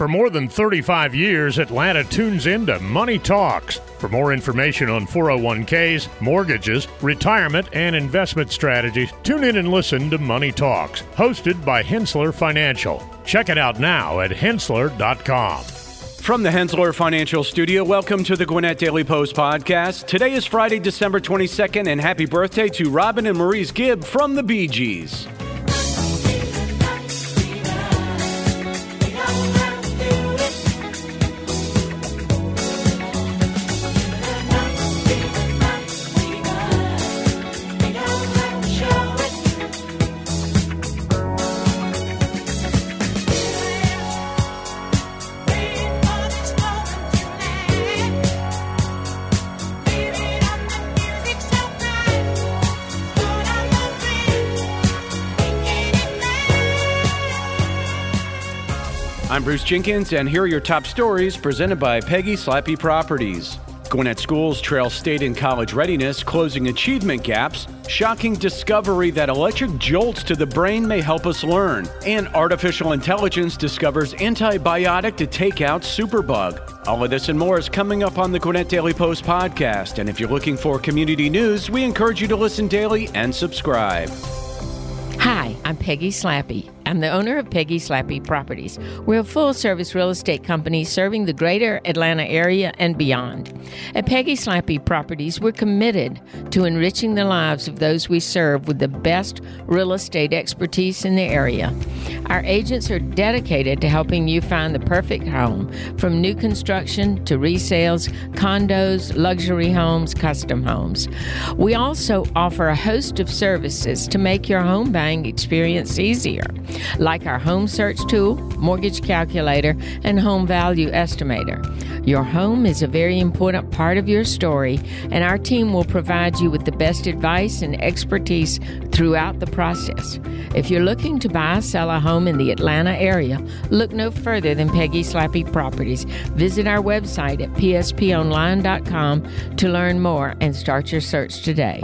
For more than 35 years, Atlanta tunes into Money Talks. For more information on 401ks, mortgages, retirement, and investment strategies, tune in and listen to Money Talks, hosted by Henssler Financial. Check it out now at henssler.com. From the Henssler Financial Studio, welcome to the Gwinnett Daily Post podcast. Today is Friday, December 22nd, and happy birthday to Robin and Maurice Gibb from the Bee Gees. I'm Bruce Jenkins, and here are your top stories presented by Peggy Slappy Properties. Gwinnett Schools trail state and college readiness, closing achievement gaps, shocking discovery that electric jolts to the brain may help us learn, and artificial intelligence discovers antibiotic to take out superbug. All of this and more is coming up on the Gwinnett Daily Post podcast, and if you're looking for community news, we encourage you to listen daily and subscribe. Hi, I'm Peggy Slappy. I'm the owner of Peggy Slappy Properties. We're a full service real estate company serving the greater Atlanta area and beyond. At Peggy Slappy Properties, we're committed to enriching the lives of those we serve with the best real estate expertise in the area. Our agents are dedicated to helping you find the perfect home from new construction to resales, condos, luxury homes, custom homes. We also offer a host of services to make your home buying experience easier like our home search tool, mortgage calculator, and home value estimator. Your home is a very important part of your story, and our team will provide you with the best advice and expertise throughout the process. If you're looking to buy or sell a home in the Atlanta area, look no further than Peggy Slappy Properties. Visit our website at psponline.com to learn more and start your search today.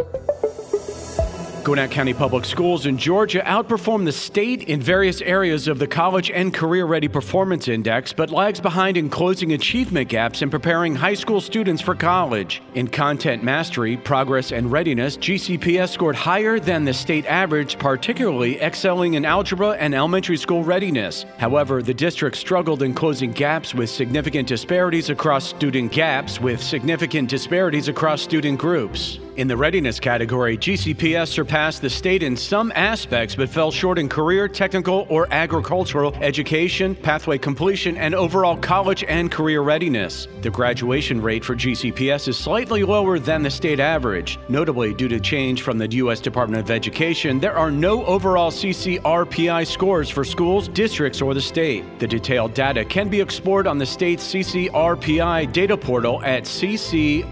Gwinnett County Public Schools in Georgia outperformed the state in various areas of the College and Career Ready Performance Index, but lags behind in closing achievement gaps and preparing high school students for college. In content mastery, progress, and readiness, GCPS scored higher than the state average, particularly excelling in algebra and elementary school readiness. However, the district struggled in closing gaps with significant disparities across student gaps with significant disparities across student groups. In the readiness category, GCPS surpassed the state in some aspects but fell short in career, technical, or agricultural education, pathway completion, and overall college and career readiness. The graduation rate for GCPS is slightly lower than the state average. Notably, due to change from the U.S. Department of Education, there are no overall CCRPI scores for schools, districts, or the state. The detailed data can be explored on the state's CCRPI data portal at ccrpi.gad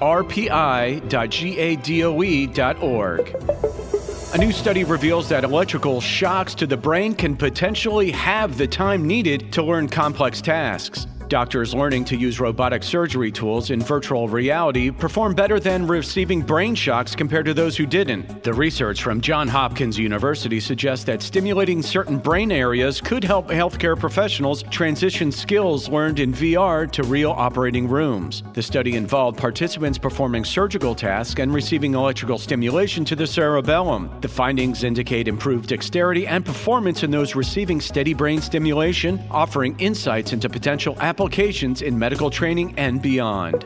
doe.org. A new study reveals that electrical shocks to the brain can potentially have the time needed to learn complex tasks. Doctors learning to use robotic surgery tools in virtual reality perform better than receiving brain shocks compared to those who didn't. The research from Johns Hopkins University suggests that stimulating certain brain areas could help healthcare professionals transition skills learned in VR to real operating rooms. The study involved participants performing surgical tasks and receiving electrical stimulation to the cerebellum. The findings indicate improved dexterity and performance in those receiving steady brain stimulation, offering insights into potential applications applications in medical training and beyond.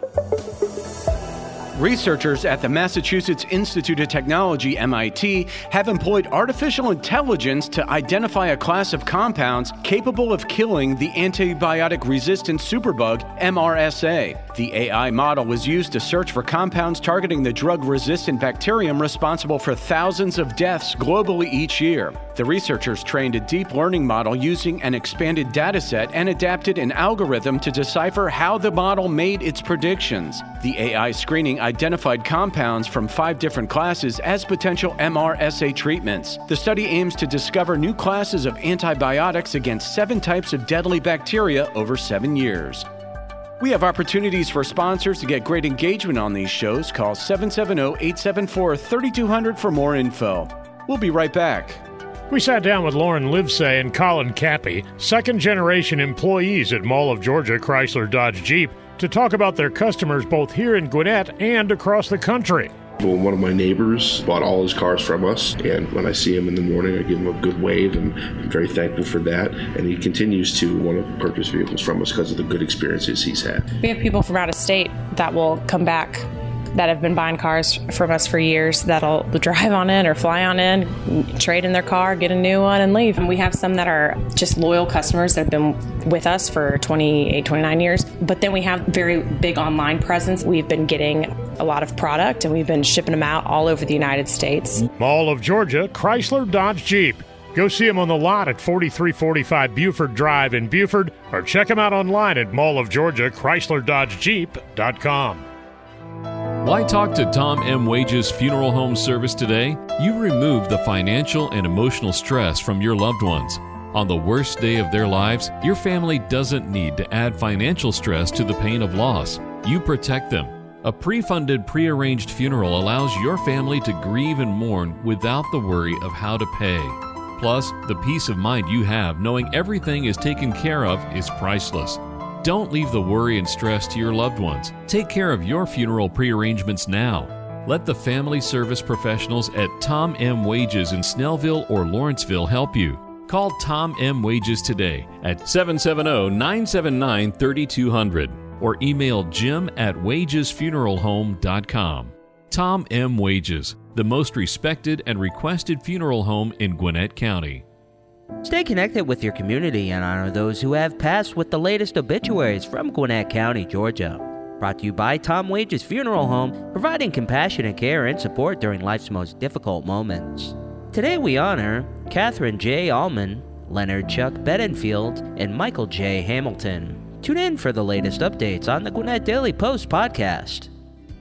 Researchers at the Massachusetts Institute of Technology, MIT, have employed artificial intelligence to identify a class of compounds capable of killing the antibiotic resistant superbug, MRSA. The AI model was used to search for compounds targeting the drug resistant bacterium responsible for thousands of deaths globally each year. The researchers trained a deep learning model using an expanded dataset and adapted an algorithm to decipher how the model made its predictions. The AI screening identified compounds from five different classes as potential MRSA treatments. The study aims to discover new classes of antibiotics against seven types of deadly bacteria over seven years. We have opportunities for sponsors to get great engagement on these shows. Call 770 874 3200 for more info. We'll be right back. We sat down with Lauren Livesay and Colin Cappy, second generation employees at Mall of Georgia Chrysler Dodge Jeep, to talk about their customers both here in Gwinnett and across the country. Well, one of my neighbors bought all his cars from us, and when I see him in the morning, I give him a good wave, and I'm very thankful for that. And he continues to want to purchase vehicles from us because of the good experiences he's had. We have people from out of state that will come back that have been buying cars from us for years that'll drive on in or fly on in, trade in their car, get a new one, and leave. And we have some that are just loyal customers that have been with us for 28, 29 years. But then we have very big online presence. We've been getting a lot of product and we've been shipping them out all over the United States. Mall of Georgia, Chrysler Dodge Jeep. Go see them on the lot at 4345 Buford Drive in Buford or check them out online at Mall of Georgia, Chrysler Dodge Jeep.com. Why talk to Tom M. Wages Funeral Home Service today? You remove the financial and emotional stress from your loved ones. On the worst day of their lives, your family doesn't need to add financial stress to the pain of loss. You protect them. A pre funded, pre arranged funeral allows your family to grieve and mourn without the worry of how to pay. Plus, the peace of mind you have knowing everything is taken care of is priceless. Don't leave the worry and stress to your loved ones. Take care of your funeral prearrangements now. Let the family service professionals at Tom M. Wages in Snellville or Lawrenceville help you. Call Tom M. Wages today at 770 979 3200 or email jim at wagesfuneralhome.com. Tom M. Wages, the most respected and requested funeral home in Gwinnett County. Stay connected with your community and honor those who have passed with the latest obituaries from Gwinnett County, Georgia. Brought to you by Tom Wages Funeral Home, providing compassionate care and support during life's most difficult moments. Today we honor Catherine J. Allman, Leonard Chuck Bedenfield, and Michael J. Hamilton. Tune in for the latest updates on the Gwinnett Daily Post podcast.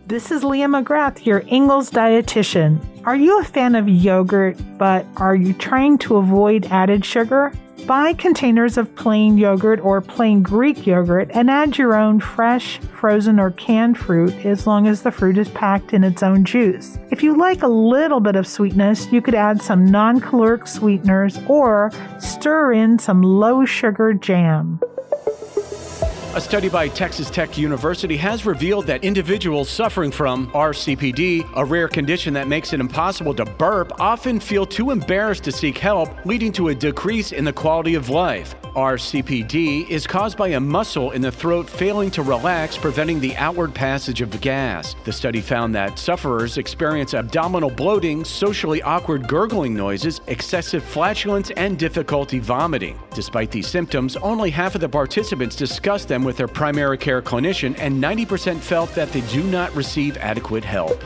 This is Leah McGrath, your Ingles dietitian. Are you a fan of yogurt, but are you trying to avoid added sugar? Buy containers of plain yogurt or plain Greek yogurt and add your own fresh, frozen, or canned fruit as long as the fruit is packed in its own juice. If you like a little bit of sweetness, you could add some non caloric sweeteners or stir in some low sugar jam. A study by Texas Tech University has revealed that individuals suffering from RCPD, a rare condition that makes it impossible to burp, often feel too embarrassed to seek help, leading to a decrease in the quality of life. RCPD is caused by a muscle in the throat failing to relax, preventing the outward passage of gas. The study found that sufferers experience abdominal bloating, socially awkward gurgling noises, excessive flatulence, and difficulty vomiting. Despite these symptoms, only half of the participants discussed them with their primary care clinician, and 90% felt that they do not receive adequate help.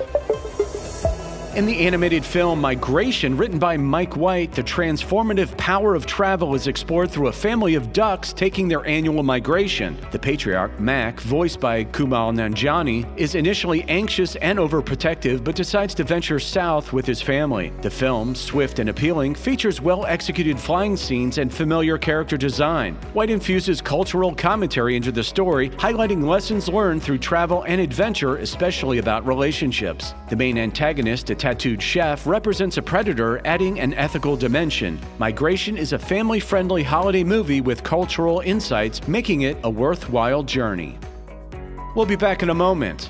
In the animated film Migration, written by Mike White, the transformative power of travel is explored through a family of ducks taking their annual migration. The patriarch, Mac, voiced by Kumail Nanjiani, is initially anxious and overprotective but decides to venture south with his family. The film, swift and appealing, features well executed flying scenes and familiar character design. White infuses cultural commentary into the story, highlighting lessons learned through travel and adventure, especially about relationships. The main antagonist, tattooed chef represents a predator, adding an ethical dimension. Migration is a family friendly holiday movie with cultural insights, making it a worthwhile journey. We'll be back in a moment.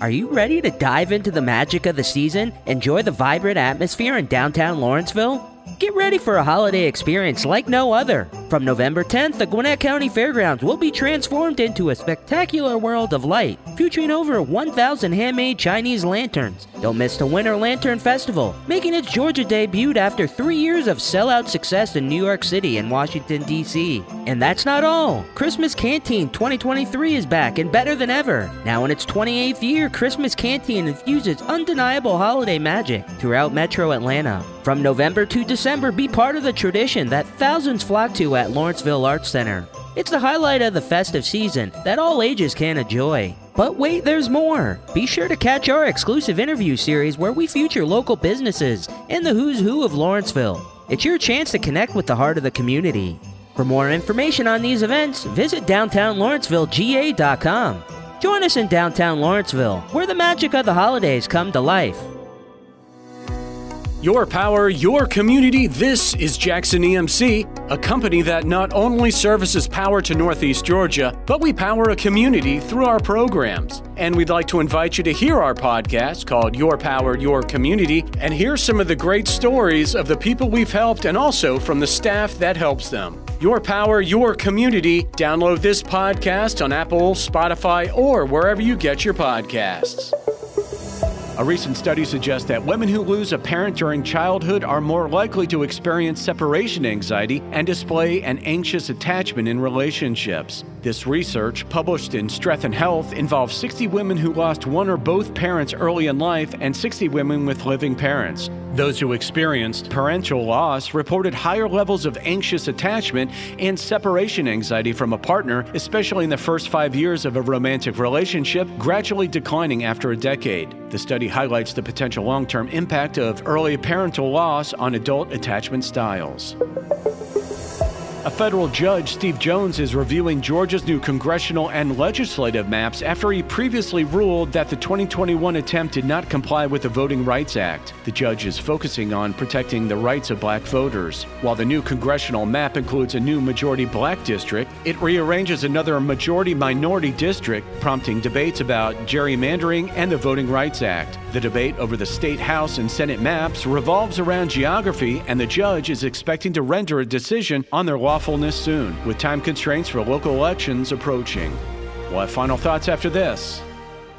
Are you ready to dive into the magic of the season? Enjoy the vibrant atmosphere in downtown Lawrenceville? Get ready for a holiday experience like no other. From November 10th, the Gwinnett County Fairgrounds will be transformed into a spectacular world of light, featuring over 1,000 handmade Chinese lanterns. Don't miss the Winter Lantern Festival, making its Georgia debut after three years of sellout success in New York City and Washington, D.C. And that's not all. Christmas Canteen 2023 is back and better than ever. Now in its 28th year, Christmas Canteen infuses undeniable holiday magic throughout Metro Atlanta. From November to December, be part of the tradition that thousands flock to at Lawrenceville Arts Center. It's the highlight of the festive season that all ages can enjoy. But wait, there's more. Be sure to catch our exclusive interview series where we feature local businesses and the who's who of Lawrenceville. It's your chance to connect with the heart of the community. For more information on these events, visit downtownlawrencevillega.com. Join us in downtown Lawrenceville, where the magic of the holidays come to life. Your power, your community. This is Jackson EMC, a company that not only services power to Northeast Georgia, but we power a community through our programs. And we'd like to invite you to hear our podcast called Your Power, Your Community, and hear some of the great stories of the people we've helped and also from the staff that helps them. Your Power, Your Community. Download this podcast on Apple, Spotify, or wherever you get your podcasts. A recent study suggests that women who lose a parent during childhood are more likely to experience separation anxiety and display an anxious attachment in relationships. This research, published in Strength and Health, involves 60 women who lost one or both parents early in life and 60 women with living parents. Those who experienced parental loss reported higher levels of anxious attachment and separation anxiety from a partner, especially in the first five years of a romantic relationship, gradually declining after a decade. The study highlights the potential long term impact of early parental loss on adult attachment styles. A federal judge, Steve Jones, is reviewing Georgia's new congressional and legislative maps after he previously ruled that the 2021 attempt did not comply with the Voting Rights Act. The judge is focusing on protecting the rights of black voters. While the new congressional map includes a new majority black district, it rearranges another majority minority district, prompting debates about gerrymandering and the Voting Rights Act. The debate over the state House and Senate maps revolves around geography, and the judge is expecting to render a decision on their lawfulness soon, with time constraints for local elections approaching. We'll final thoughts after this.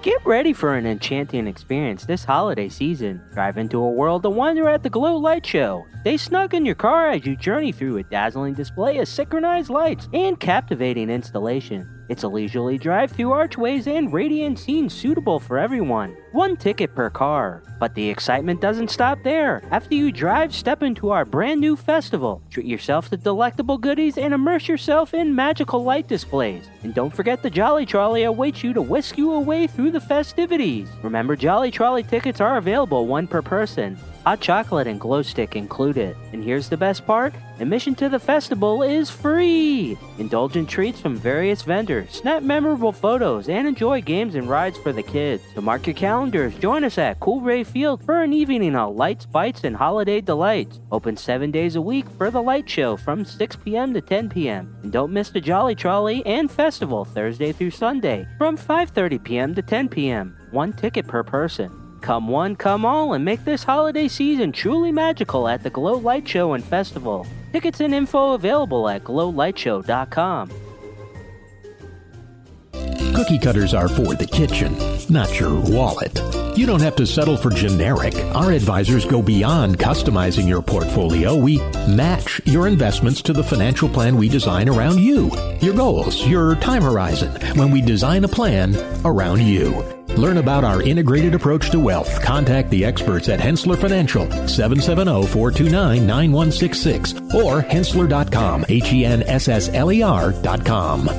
Get ready for an enchanting experience this holiday season. Drive into a world of wonder at the Glow Light Show. Stay snug in your car as you journey through a dazzling display of synchronized lights and captivating installation. It's a leisurely drive through archways and radiant scenes suitable for everyone. One ticket per car. But the excitement doesn't stop there. After you drive, step into our brand new festival. Treat yourself to delectable goodies and immerse yourself in magical light displays. And don't forget the Jolly Trolley awaits you to whisk you away through the festivities. Remember, Jolly Trolley tickets are available one per person. Hot chocolate and glow stick included. And here's the best part admission to the festival is free! Indulge in treats from various vendors, snap memorable photos, and enjoy games and rides for the kids. So mark your calendars, join us at Coolray Field for an evening of lights, bites, and holiday delights. Open seven days a week for the light show from 6 p.m. to 10 p.m. And don't miss the Jolly Trolley and Festival Thursday through Sunday from 5.30 p.m. to 10 p.m. One ticket per person. Come one, come all, and make this holiday season truly magical at the Glow Light Show and Festival. Tickets and info available at glowlightshow.com. Cookie cutters are for the kitchen, not your wallet. You don't have to settle for generic. Our advisors go beyond customizing your portfolio. We match your investments to the financial plan we design around you, your goals, your time horizon, when we design a plan around you. Learn about our integrated approach to wealth. Contact the experts at Henssler Financial, 770-429-9166 or henssler.com, H-E-N-S-S-L-E-R dot com.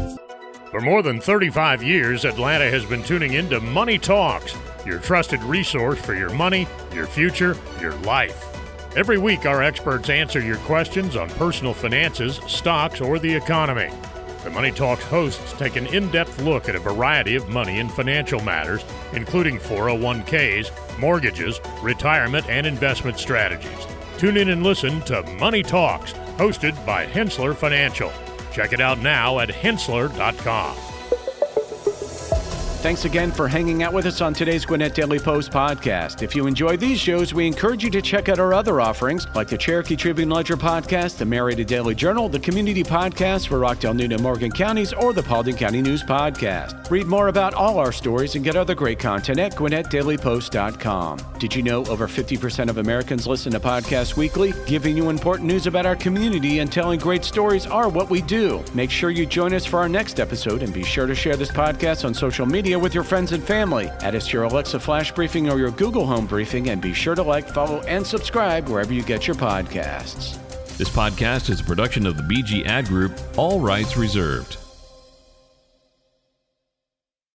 For more than 35 years, Atlanta has been tuning into Money Talks, your trusted resource for your money, your future, your life. Every week, our experts answer your questions on personal finances, stocks, or the economy. The Money Talks hosts take an in depth look at a variety of money and financial matters, including 401ks, mortgages, retirement, and investment strategies. Tune in and listen to Money Talks, hosted by Henssler Financial. Check it out now at henssler.com. Thanks again for hanging out with us on today's Gwinnett Daily Post podcast. If you enjoy these shows, we encourage you to check out our other offerings like the Cherokee Tribune Ledger podcast, the Marietta Daily Journal, the Community Podcast for Rockdale, Newton, and Morgan counties, or the Paulding County News Podcast. Read more about all our stories and get other great content at GwinnettDailyPost.com. Did you know over 50% of Americans listen to podcasts weekly? Giving you important news about our community and telling great stories are what we do. Make sure you join us for our next episode and be sure to share this podcast on social media with your friends and family. Add us to your Alexa Flash Briefing or your Google Home Briefing and be sure to like, follow, and subscribe wherever you get your podcasts. This podcast is a production of the BG Ad Group, all rights reserved.